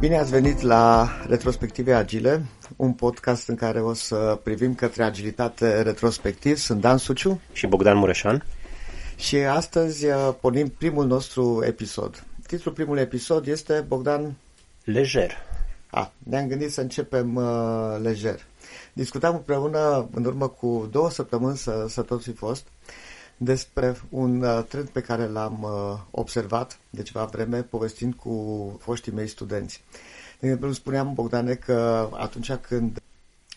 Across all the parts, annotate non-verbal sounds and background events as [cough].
Bine ați venit la Retrospective Agile, un podcast în care o să privim către agilitate retrospectiv. Sunt Dan Suciu și Bogdan Mureșan. Și astăzi uh, pornim primul nostru episod. Titlul primului episod este Bogdan Lejer. A, ne-am gândit să începem uh, lejer. Discutam împreună în urmă cu două săptămâni să, să tot fi fost despre un uh, trend pe care l-am uh, observat de ceva vreme povestind cu foștii mei studenți. De exemplu, spuneam, Bogdane, că atunci când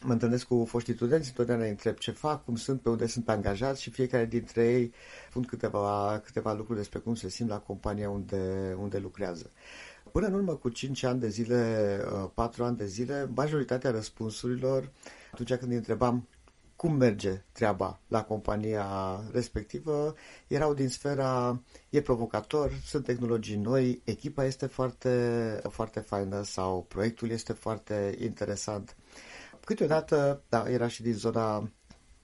mă întâlnesc cu foștii studenți, întotdeauna îi întreb ce fac, cum sunt, pe unde sunt angajați și fiecare dintre ei pun câteva, câteva lucruri despre cum se simt la compania unde, unde lucrează. Până în urmă cu 5 ani de zile, 4 uh, ani de zile, majoritatea răspunsurilor, atunci când îi întrebam cum merge treaba la compania respectivă, erau din sfera e provocator, sunt tehnologii noi, echipa este foarte, foarte faină sau proiectul este foarte interesant. Câteodată, da, era și din zona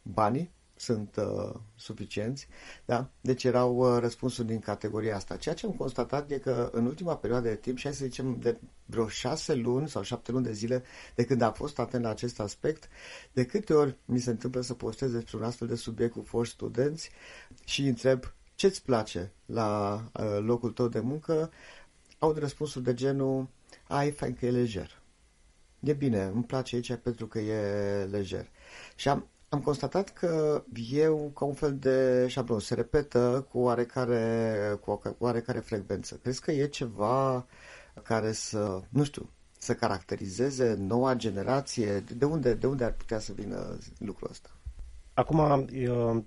banii, sunt uh, suficienți, da? Deci erau uh, răspunsuri din categoria asta. Ceea ce am constatat e că în ultima perioadă de timp, și hai să zicem de vreo șase luni sau șapte luni de zile de când am fost atent la acest aspect, de câte ori mi se întâmplă să postez despre un astfel de subiect cu foști studenți și îi întreb ce-ți place la uh, locul tău de muncă, aud răspunsuri de genul, ai fain că e lejer. E bine, îmi place aici pentru că e lejer. Și am, am constatat că eu, ca un fel de șablon, se repetă cu oarecare, cu oarecare frecvență. Crezi că e ceva care să, nu știu, să caracterizeze noua generație? De unde, de unde ar putea să vină lucrul ăsta? Acum, eu,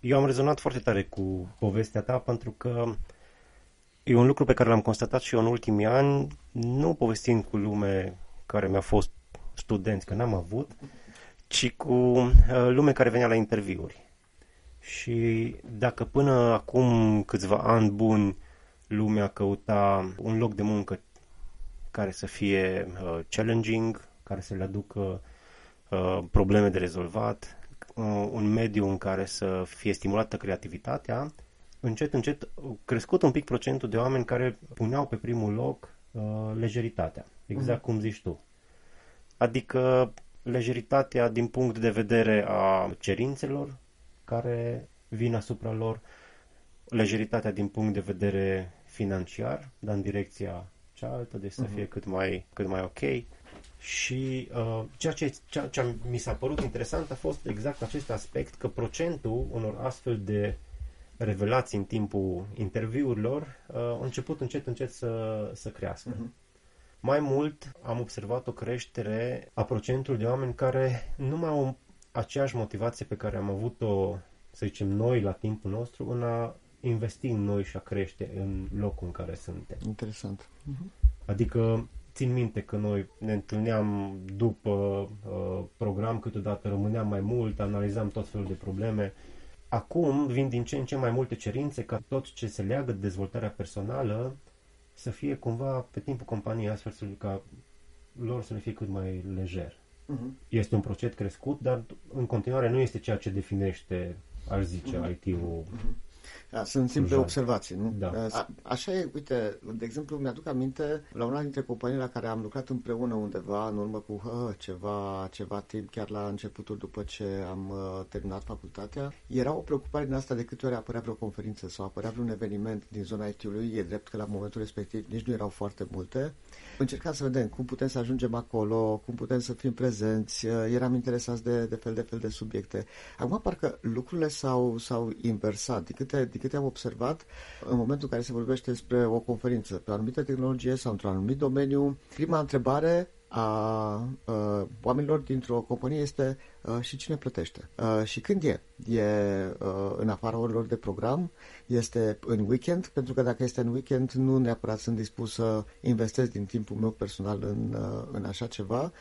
eu am rezonat foarte tare cu povestea ta pentru că e un lucru pe care l-am constatat și eu în ultimii ani, nu povestind cu lume care mi-a fost studenți, că n-am avut, ci cu uh, lume care venea la interviuri. Și dacă până acum câțiva ani buni lumea căuta un loc de muncă care să fie uh, challenging, care să le aducă uh, probleme de rezolvat, uh, un mediu în care să fie stimulată creativitatea, încet, încet crescut un pic procentul de oameni care puneau pe primul loc uh, lejeritatea, exact mm-hmm. cum zici tu. Adică lejeritatea din punct de vedere a cerințelor care vin asupra lor, lejeritatea din punct de vedere financiar, dar în direcția cealaltă, deci să uh-huh. fie cât mai, cât mai ok. Și uh, ceea ce, ceea ce mi s-a părut interesant a fost exact acest aspect, că procentul unor astfel de revelații în timpul interviurilor uh, a început încet, încet să, să crească. Uh-huh. Mai mult, am observat o creștere a procentului de oameni care nu mai au aceeași motivație pe care am avut-o, să zicem, noi la timpul nostru în a investi în noi și a crește în locul în care suntem. Interesant. Uh-huh. Adică țin minte că noi ne întâlneam după uh, program, câteodată rămâneam mai mult, analizam tot felul de probleme. Acum vin din ce în ce mai multe cerințe ca tot ce se leagă de dezvoltarea personală să fie cumva pe timpul companiei astfel să, ca lor să le fie cât mai lejer. Uh-huh. Este un procent crescut, dar în continuare nu este ceea ce definește, aș zice, uh-huh. IT-ul uh-huh. Da, sunt simple Exact. observații, nu? Da. A, așa e, uite, de exemplu, mi-aduc aminte la una dintre companii la care am lucrat împreună undeva în urmă cu hă, ceva, ceva timp, chiar la începutul după ce am uh, terminat facultatea. Era o preocupare din asta de câte ori apărea vreo conferință sau apărea vreun eveniment din zona IT-ului. E drept că la momentul respectiv nici nu erau foarte multe. Încercam să vedem cum putem să ajungem acolo, cum putem să fim prezenți. Uh, eram interesați de, de fel de fel de subiecte. Acum parcă lucrurile s-au, s-au inversat. De câte, de câte am observat, în momentul în care se vorbește despre o conferință pe o anumită tehnologie sau într-un anumit domeniu, prima întrebare a, a oamenilor dintr-o companie este a, și cine plătește a, și când e. E a, în afara orilor de program, este în weekend, pentru că dacă este în weekend nu neapărat sunt dispus să investesc din timpul meu personal în, a, în așa ceva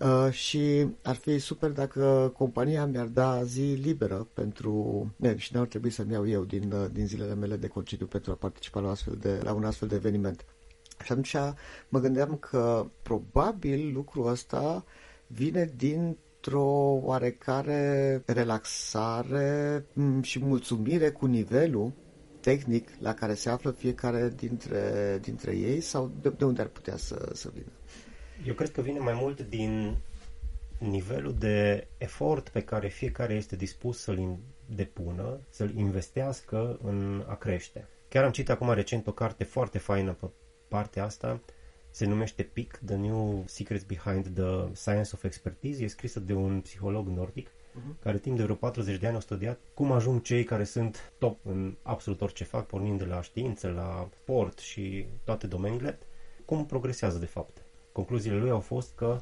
Uh, și ar fi super dacă compania mi-ar da zi liberă pentru... Ne, și n-ar trebui să-mi iau eu din, uh, din zilele mele de concediu pentru a participa la, astfel de, la un astfel de eveniment. Și atunci mă gândeam că probabil lucrul ăsta vine din într-o oarecare relaxare mm, și mulțumire cu nivelul tehnic la care se află fiecare dintre, dintre ei sau de, de unde ar putea să, să vină? Eu cred că vine mai mult din nivelul de efort pe care fiecare este dispus să-l depună, să-l investească în a crește. Chiar am citit acum recent o carte foarte faină pe partea asta, se numește PIC, The New Secrets Behind the Science of Expertise, e scrisă de un psiholog nordic uh-huh. care timp de vreo 40 de ani a studiat cum ajung cei care sunt top în absolut orice fac, pornind de la știință, la sport și toate domeniile, cum progresează de fapt. Concluziile lui au fost că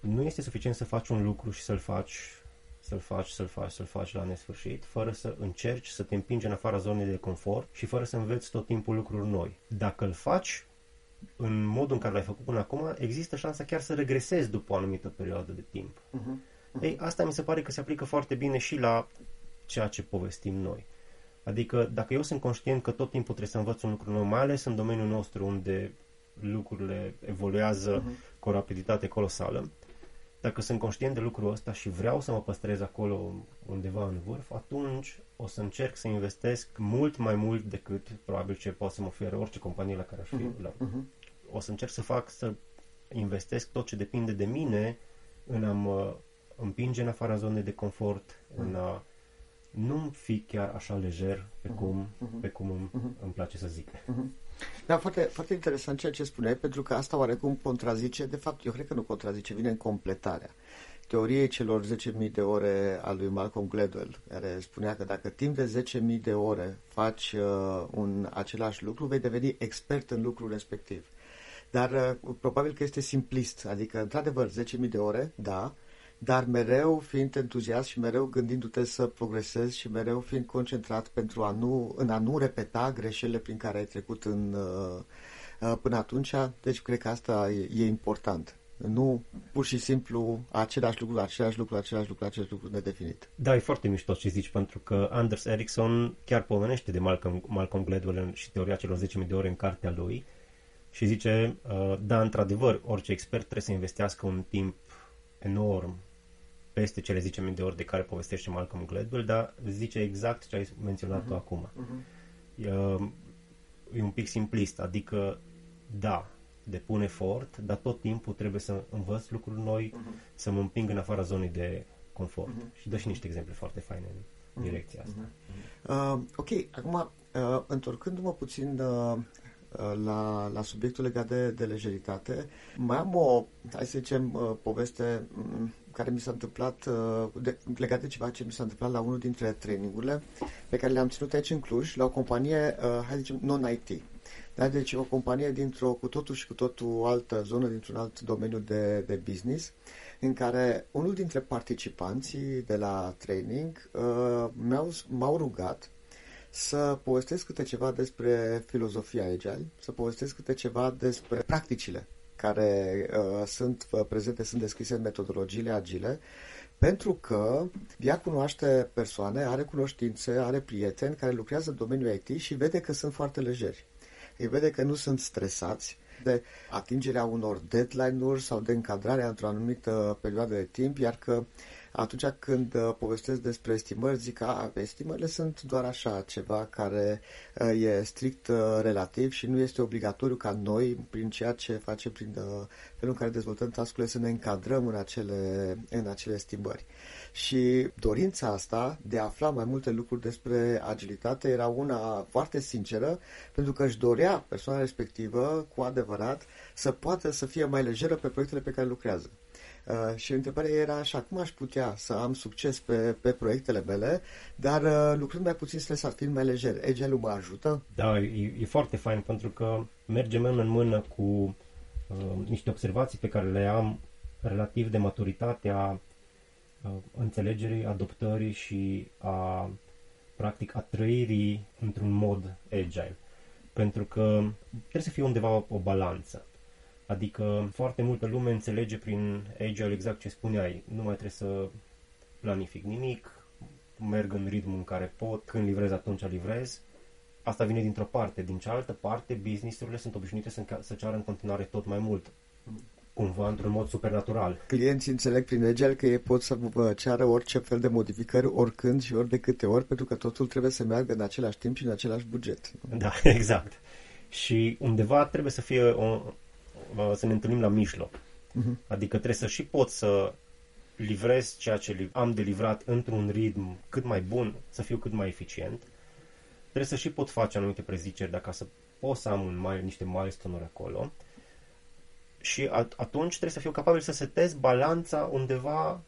nu este suficient să faci un lucru și să-l faci să-l faci, să-l faci, să-l faci la nesfârșit, fără să încerci să te împingi în afara zonei de confort și fără să înveți tot timpul lucruri noi. Dacă îl faci în modul în care l-ai făcut până acum, există șansa chiar să regresezi după o anumită perioadă de timp. Uh-huh. Ei, asta mi se pare că se aplică foarte bine și la ceea ce povestim noi. Adică, dacă eu sunt conștient că tot timpul trebuie să învăț un lucru nou, mai ales în domeniul nostru unde lucrurile evoluează uh-huh. cu o rapiditate colosală, dacă sunt conștient de lucrul ăsta și vreau să mă păstrez acolo undeva în vârf, atunci o să încerc să investesc mult mai mult decât probabil ce poate să mă ofere orice companie la care aș fi. Uh-huh. La, uh-huh. O să încerc să fac să investesc tot ce depinde de mine în a mă împinge în afara zonei de confort, uh-huh. în a nu fi chiar așa lejer pe cum, uh-huh. pe cum îmi, uh-huh. îmi place să zic. Uh-huh. Da, foarte, foarte interesant ceea ce spuneai, pentru că asta oarecum contrazice, de fapt, eu cred că nu contrazice, vine în completarea teoriei celor 10.000 de ore al lui Malcolm Gladwell, care spunea că dacă timp de 10.000 de ore faci uh, un același lucru, vei deveni expert în lucrul respectiv. Dar uh, probabil că este simplist, adică, într-adevăr, 10.000 de ore, da, dar mereu fiind entuziast și mereu gândindu-te să progresezi și mereu fiind concentrat pentru a nu, în a nu repeta greșelile prin care ai trecut în, uh, uh, până atunci. Deci cred că asta e, e important. Nu pur și simplu același lucru, același lucru, același lucru, același lucru nedefinit. Da, e foarte mișto ce zici, pentru că Anders Ericsson chiar pomenește de Malcolm, Malcolm Gladwell și teoria celor 10.000 de ore în cartea lui și zice, uh, da, într-adevăr, orice expert trebuie să investească un timp enorm peste cele 10.000 de ori de care povestește Malcolm Gladwell, dar zice exact ce ai menționat uh-huh. tu acum. Uh-huh. E, e un pic simplist, adică da, depun efort, dar tot timpul trebuie să învăț lucruri noi, uh-huh. să mă împing în afara zonei de confort. Uh-huh. Și dă și niște exemple foarte faine în direcția asta. Uh-huh. Uh, ok, acum, uh, întorcându-mă puțin uh, la, la subiectul legat de, de lejeritate, mai am o, hai să zicem, uh, poveste mm, care mi s-a întâmplat, uh, de, legat de ceva ce mi s-a întâmplat la unul dintre trainingurile pe care le-am ținut aici în Cluj, la o companie, uh, hai să zicem, non-IT. Da? Deci o companie dintr-o cu totul și cu totul altă zonă, dintr-un alt domeniu de, de business, în care unul dintre participanții de la training uh, mi-au, m-au rugat să povestesc câte ceva despre filozofia Agile, să povestesc câte ceva despre practicile care uh, sunt uh, prezente, sunt descrise în metodologiile agile, pentru că ea cunoaște persoane, are cunoștințe, are prieteni care lucrează în domeniul IT și vede că sunt foarte lejeri. Îi vede că nu sunt stresați de atingerea unor deadline-uri sau de încadrarea într-o anumită perioadă de timp, iar că atunci când uh, povestesc despre estimări, zic că estimările sunt doar așa, ceva care uh, e strict uh, relativ și nu este obligatoriu ca noi, prin ceea ce facem, prin felul în care dezvoltăm tascurile, să ne încadrăm în acele, în acele estimări. Și dorința asta de a afla mai multe lucruri despre agilitate era una foarte sinceră, pentru că își dorea persoana respectivă, cu adevărat, să poată să fie mai lejeră pe proiectele pe care lucrează. Uh, și întrebarea era așa, cum aș putea să am succes pe, pe proiectele mele, dar uh, lucrând mai puțin stresat, fiind mai lejer, agile mă ajută? Da, e, e foarte fain pentru că mergem mână în mână cu uh, niște observații pe care le am relativ de maturitatea uh, înțelegerii, adoptării și a practic a trăirii într-un mod agile. Pentru că trebuie să fie undeva o balanță. Adică foarte multă lume înțelege prin Agile exact ce spuneai. Nu mai trebuie să planific nimic, merg în ritmul în care pot, când livrez atunci livrez. Asta vine dintr-o parte. Din cealaltă parte, businessurile sunt obișnuite să, să ceară în continuare tot mai mult. cumva într-un mod supernatural. Clienții înțeleg prin Agile că ei pot să vă ceară orice fel de modificări, oricând și ori de câte ori, pentru că totul trebuie să meargă în același timp și în același buget. Da, [laughs] exact. Și undeva trebuie să fie o, să ne întâlnim la mijloc. Uh-huh. Adică trebuie să și pot să livrez ceea ce am de livrat într-un ritm cât mai bun, să fiu cât mai eficient. Trebuie să și pot face anumite preziceri dacă să pot să am un mai, niște milestone-uri acolo. Și atunci trebuie să fiu capabil să setez balanța undeva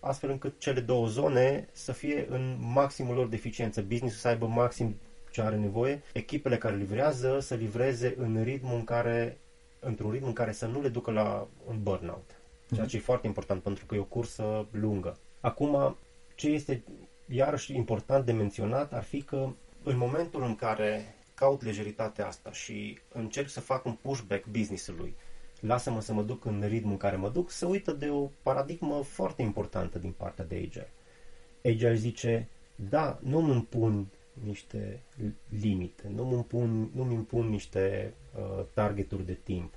astfel încât cele două zone să fie în maximul lor de eficiență. Business să aibă maxim ce are nevoie, echipele care livrează să livreze în ritmul în care într-un ritm în care să nu le ducă la un burnout. Ceea ce e foarte important pentru că e o cursă lungă. Acum, ce este iarăși important de menționat ar fi că în momentul în care caut lejeritatea asta și încerc să fac un pushback business-ului, lasă-mă să mă duc în ritmul în care mă duc, se uită de o paradigmă foarte importantă din partea de Agile. Agile zice, da, nu-mi impun niște limite, nu-mi impun, nu-mi impun niște uh, targeturi de timp,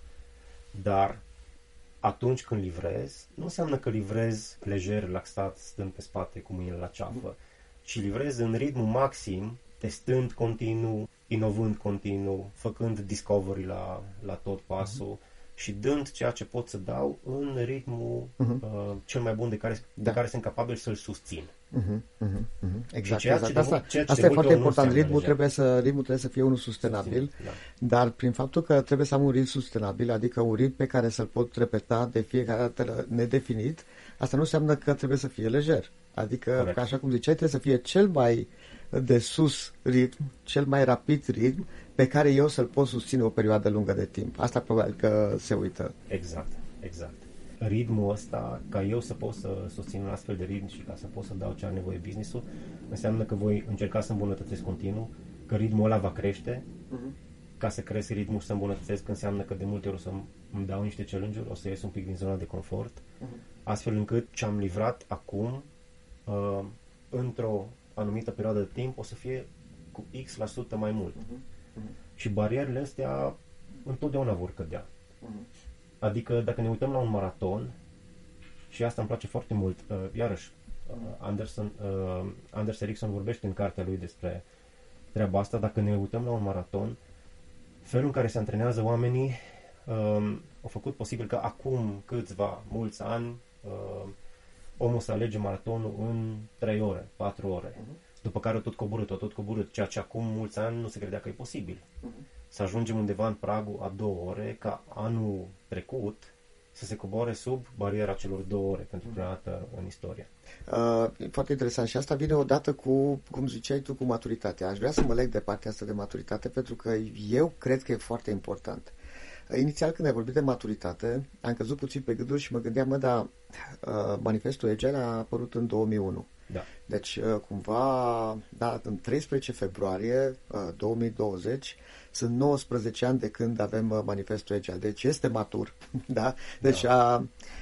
dar atunci când livrez, nu înseamnă că livrez lejer, relaxat, stând pe spate cu mâinile la ceafă, ci livrez în ritmul maxim, testând continuu, inovând continuu, făcând discovery la, la tot pasul, uh-huh și dând ceea ce pot să dau în ritmul uh-huh. uh, cel mai bun de care, da. de care sunt capabil să-l susțin. Uh-huh, uh-huh, uh-huh. Exact, exact. De, asta, ce asta e foarte important. Ritmul trebuie, să, ritmul trebuie să fie unul sustenabil, da. dar prin faptul că trebuie să am un ritm sustenabil, adică un ritm pe care să-l pot repeta de fiecare dată nedefinit, asta nu înseamnă că trebuie să fie lejer. Adică, că așa cum ziceai, trebuie să fie cel mai de sus ritm, cel mai rapid ritm pe care eu să-l pot susține o perioadă lungă de timp. Asta probabil că se uită. Exact, exact. Ritmul ăsta, ca eu să pot să susțin un astfel de ritm și ca să pot să dau ce are nevoie business-ul, înseamnă că voi încerca să îmbunătățesc continuu, că ritmul ăla va crește, uh-huh. ca să cresc ritmul și să îmbunătățesc înseamnă că de multe ori o să îmi dau niște challenge-uri, o să ies un pic din zona de confort, uh-huh. astfel încât ce am livrat acum, uh, într-o anumită perioadă de timp, o să fie cu X% la sută mai mult. Uh-huh. Și barierele astea întotdeauna vor cădea. Uh-huh. Adică dacă ne uităm la un maraton, și asta îmi place foarte mult, uh, iarăși, uh, Anderson, uh, Anders Ericsson vorbește în cartea lui despre treaba asta, dacă ne uităm la un maraton, felul în care se antrenează oamenii uh, au făcut posibil că acum câțiva, mulți ani, uh, omul să alege maratonul în 3 ore, 4 ore. Uh-huh după care tot coborât, tot coborât, ceea ce acum mulți ani nu se credea că e posibil. Uh-huh. Să ajungem undeva în pragul a două ore, ca anul trecut să se coboare sub bariera celor două ore pentru prima dată în istorie. Uh, foarte interesant și asta vine odată cu, cum ziceai tu, cu maturitatea. Aș vrea să mă leg de partea asta de maturitate pentru că eu cred că e foarte important. Inițial când ai vorbit de maturitate, am căzut puțin pe gânduri și mă gândeam, mă, dar uh, manifestul EGEL a apărut în 2001. Da. Deci, uh, cumva, da, în 13 februarie 2020 uh, sunt 19 ani de când avem uh, manifestul EGEL. Deci este matur, [laughs] da? Deci da.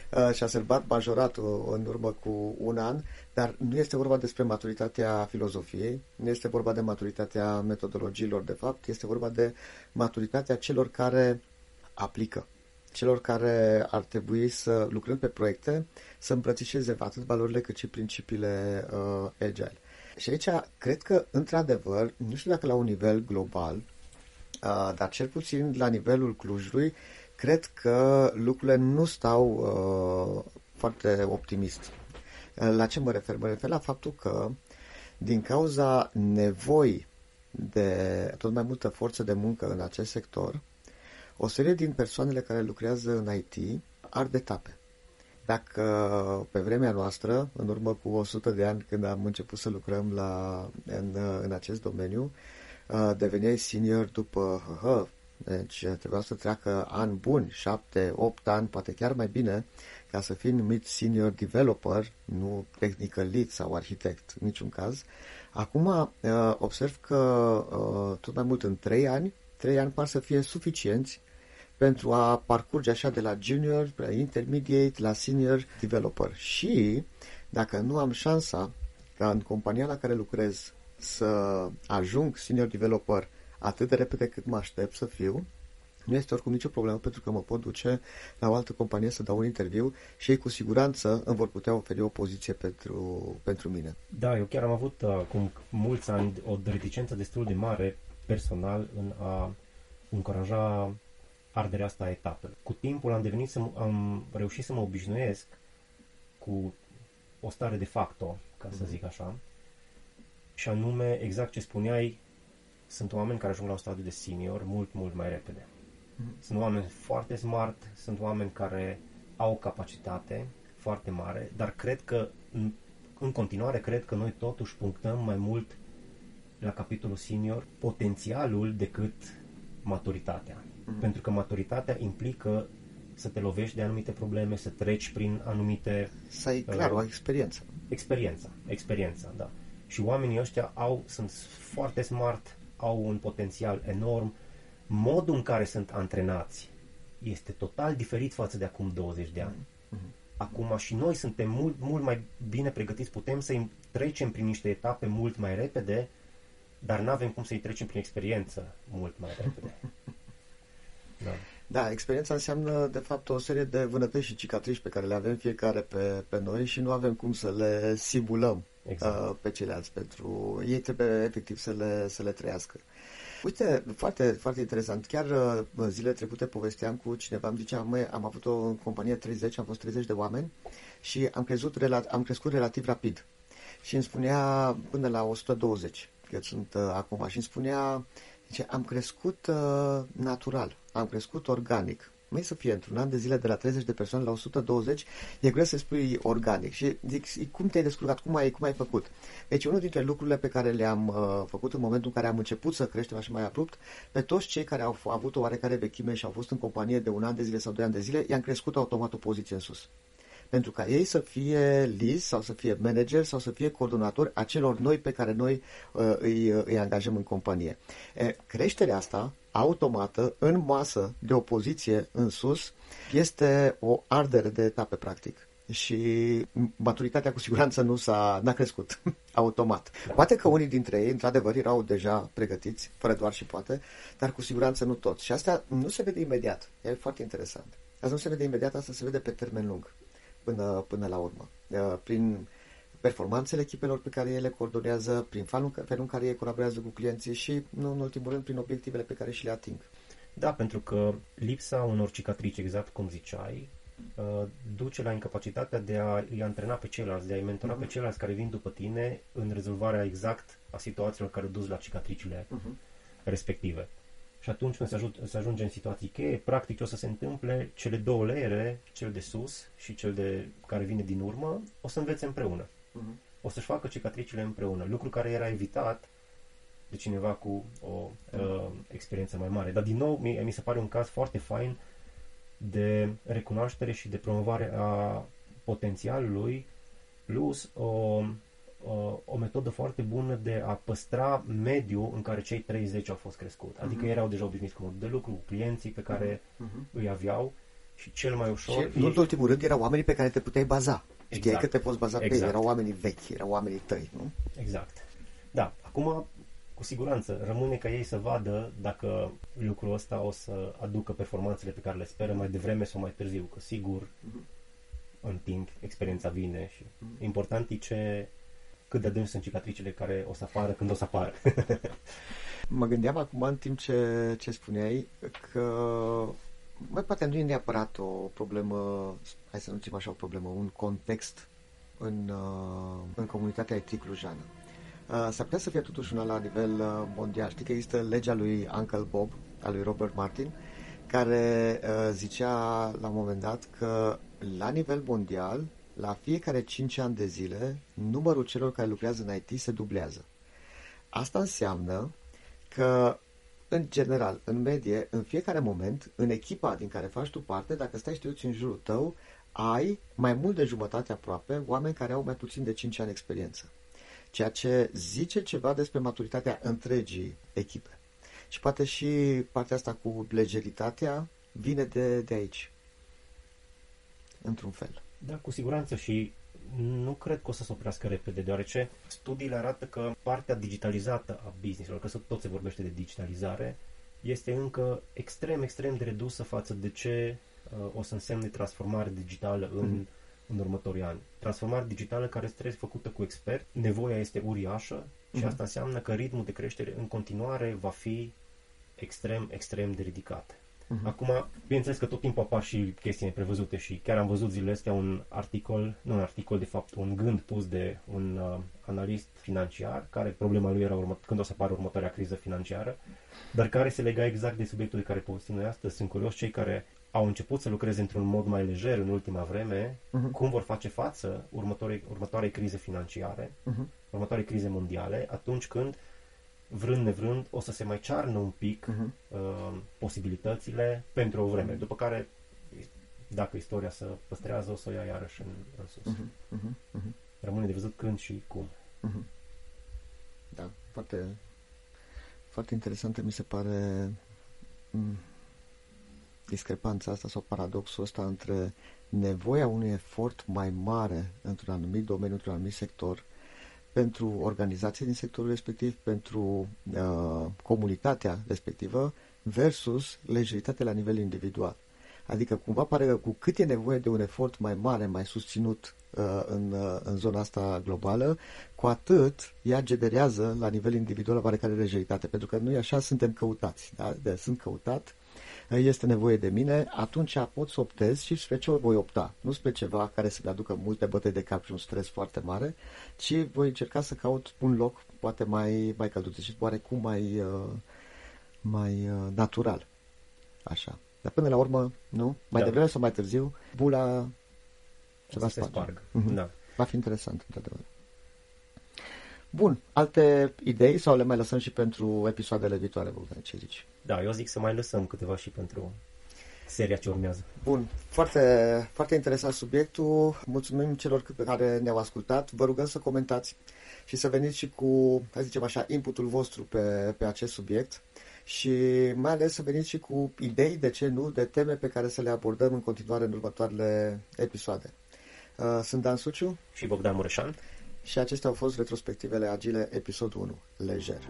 A, și-a sărbat majoratul în urmă cu un an, dar nu este vorba despre maturitatea filozofiei, nu este vorba de maturitatea metodologiilor, de fapt, este vorba de maturitatea celor care aplică celor care ar trebui să, lucrând pe proiecte, să îmbrățișeze atât valorile cât și principiile uh, agile. Și aici, cred că, într-adevăr, nu știu dacă la un nivel global, uh, dar cel puțin la nivelul Clujului, cred că lucrurile nu stau uh, foarte optimist. Uh, la ce mă refer? Mă refer la faptul că, din cauza nevoi de tot mai multă forță de muncă în acest sector, o serie din persoanele care lucrează în IT ar de tape. Dacă pe vremea noastră, în urmă cu 100 de ani când am început să lucrăm la, în, în acest domeniu, uh, deveneai senior după hă, deci trebuia să treacă ani buni, 7, 8 ani, poate chiar mai bine, ca să fii numit senior developer, nu technical lead sau arhitect, în niciun caz. Acum uh, observ că uh, tot mai mult în 3 ani, 3 ani par să fie suficienți pentru a parcurge așa de la junior, la intermediate, la senior developer. Și dacă nu am șansa ca în compania la care lucrez să ajung senior developer atât de repede cât mă aștept să fiu, nu este oricum nicio problemă pentru că mă pot duce la o altă companie să dau un interviu și ei cu siguranță îmi vor putea oferi o poziție pentru, pentru mine. Da, eu chiar am avut uh, acum mulți ani o reticență destul de mare personal în a încuraja arderea asta a etapelor. Cu timpul am devenit să, am reușit să mă obișnuiesc cu o stare de facto, ca să mhm. zic așa, și anume exact ce spuneai, sunt oameni care ajung la un stadiu de senior mult, mult mai repede. Sunt oameni foarte smart, sunt oameni care au capacitate foarte mare, dar cred că, în, în continuare, cred că noi totuși punctăm mai mult la capitolul senior potențialul decât maturitatea. Mm-hmm. Pentru că maturitatea implică să te lovești de anumite probleme, să treci prin anumite... Să ai, clar, uh, o experiență. Experiența, experiența, da. Și oamenii ăștia au, sunt foarte smart, au un potențial enorm, modul în care sunt antrenați este total diferit față de acum 20 de ani. Mm-hmm. Acum și noi suntem mult, mult mai bine pregătiți, putem să-i trecem prin niște etape mult mai repede, dar nu avem cum să-i trecem prin experiență mult mai repede. Da. Da, experiența înseamnă, de fapt, o serie de vânătăți și cicatrici pe care le avem fiecare pe, pe noi și nu avem cum să le simulăm exact. uh, pe ceilalți. Pentru ei trebuie, efectiv, să le, să le trăiască. Uite, foarte, foarte interesant. Chiar uh, zile trecute povesteam cu cineva, îmi zicea, măi, am avut o companie 30, am fost 30 de oameni și am, crezut, am crescut relativ rapid. Și îmi spunea până la 120, că sunt uh, acum, și îmi spunea, zice, am crescut uh, natural, am crescut organic mai să fie într-un an de zile de la 30 de persoane la 120, e greu să spui organic. Și zic, cum te-ai descurcat, cum ai, cum ai făcut? Deci unul dintre lucrurile pe care le-am uh, făcut în momentul în care am început să creștem așa mai abrupt, pe toți cei care au avut o oarecare vechime și au fost în companie de un an de zile sau doi ani de zile, i-am crescut automat o poziție în sus pentru ca ei să fie lead sau să fie manager sau să fie coordonatori a celor noi pe care noi uh, îi, uh, îi angajăm în companie. E, creșterea asta automată, în masă, de o poziție în sus, este o ardere de etape, practic și maturitatea cu siguranță nu s-a n-a crescut [laughs] automat. Poate că unii dintre ei, într-adevăr, erau deja pregătiți, fără doar și poate, dar cu siguranță nu toți. Și asta nu se vede imediat. E foarte interesant. Asta nu se vede imediat, asta se vede pe termen lung, până, până la urmă. Prin performanțele echipelor pe care ele coordonează, prin felul, felul în care ei colaborează cu clienții și, nu în ultimul rând, prin obiectivele pe care și le ating. Da, pentru că lipsa unor cicatrici, exact cum ziceai, uh, duce la incapacitatea de a îi antrena pe ceilalți, de a-i mentora uh-huh. pe ceilalți care vin după tine în rezolvarea exact a situațiilor care duc la cicatricile uh-huh. respective. Și atunci când se, ajut, se ajunge în situații cheie, practic o să se întâmple cele două leere, cel de sus și cel de care vine din urmă, o să învețe împreună uh-huh. o să-și facă cicatricile împreună, lucru care era evitat de cineva cu o uh, experiență mai mare. Dar, din nou, mi, mi se pare un caz foarte fain de recunoaștere și de promovare a potențialului, plus o, o, o metodă foarte bună de a păstra mediul în care cei 30 au fost crescut. Adică uh-huh. erau deja obișnuiți cu modul de lucru, cu clienții pe care uh-huh. îi aveau și cel mai ușor... Și, în ultimul rând, erau oamenii pe care te puteai baza. Știai exact. că te poți baza exact. pe ei, erau oamenii vechi, erau oamenii tăi, nu? Exact. Da, acum cu siguranță rămâne ca ei să vadă dacă lucrul ăsta o să aducă performanțele pe care le speră mai devreme sau mai târziu, că sigur uh-huh. în timp experiența vine și uh-huh. important e ce, cât de adânci sunt cicatricile care o să apară când o să apară. [laughs] mă gândeam acum în timp ce, ce spuneai că mai poate nu e neapărat o problemă, hai să nu zicem așa o problemă, un context în, uh, în comunitatea IT clujană. Uh, s-ar putea să fie totuși una la nivel uh, mondial. Știi că există legea lui Uncle Bob, a lui Robert Martin, care zicea la un moment dat că la nivel mondial, la fiecare 5 ani de zile, numărul celor care lucrează în IT se dublează. Asta înseamnă că în general, în medie, în fiecare moment, în echipa din care faci tu parte, dacă stai știuți în jurul tău, ai mai mult de jumătate aproape oameni care au mai puțin de 5 ani experiență. Ceea ce zice ceva despre maturitatea întregii echipe. Și poate și partea asta cu legeritatea vine de, de aici. Într-un fel. Da, cu siguranță și nu cred că o să se oprească repede, deoarece studiile arată că partea digitalizată a business-ului, că tot se vorbește de digitalizare, este încă extrem, extrem de redusă față de ce uh, o să însemne transformare digitală în, mm. în următorii ani. Transformare digitală care trebuie făcută cu expert, nevoia este uriașă și mm. asta înseamnă că ritmul de creștere în continuare va fi extrem, extrem de ridicat. Uh-huh. Acum, bineînțeles că tot timpul apar și chestii neprevăzute și chiar am văzut zilele astea un articol, nu un articol, de fapt, un gând pus de un uh, analist financiar, care problema lui era urmă, când o să apară următoarea criză financiară, dar care se lega exact de subiectul de care povestim noi astăzi. Sunt curios cei care au început să lucreze într-un mod mai lejer în ultima vreme, uh-huh. cum vor face față următoarei, următoarei crize financiare, uh-huh. următoarei crize mondiale, atunci când vrând nevrând, o să se mai cearnă un pic uh-huh. uh, posibilitățile pentru o vreme, după care, dacă istoria se păstrează, o să o ia iarăși în, în sus. Uh-huh. Uh-huh. Rămâne de văzut când și cum. Uh-huh. Da, foarte, foarte interesantă mi se pare m- discrepanța asta sau paradoxul ăsta între nevoia unui efort mai mare într-un anumit domeniu, într-un anumit sector pentru organizații din sectorul respectiv, pentru uh, comunitatea respectivă, versus lejeritatea la nivel individual. Adică cumva pare că cu cât e nevoie de un efort mai mare, mai susținut uh, în, uh, în zona asta globală, cu atât ea generează la nivel individual oarecare lejeritate. Pentru că noi așa suntem căutați. Da? De, sunt căutat este nevoie de mine, atunci pot să optez și spre ce voi opta. Nu spre ceva care să-mi aducă multe bătăi de cap și un stres foarte mare, ci voi încerca să caut un loc poate mai, mai călduț și oarecum mai, uh, mai uh, natural. Așa. Dar până la urmă, nu? Mai da. devreme sau mai târziu, bula se va sparge. Mm-hmm. Da. Va fi interesant, într-adevăr. Bun, alte idei sau le mai lăsăm și pentru episoadele viitoare, Bogdan, ce zici? Da, eu zic să mai lăsăm câteva și pentru seria ce urmează. Bun, foarte, foarte interesant subiectul. Mulțumim celor care ne-au ascultat. Vă rugăm să comentați și să veniți și cu, hai zicem așa, inputul vostru pe, pe acest subiect și mai ales să veniți și cu idei, de ce nu, de teme pe care să le abordăm în continuare în următoarele episoade. Uh, sunt Dan Suciu și Bogdan Mureșan și acestea au fost retrospectivele agile episodul 1, lejer.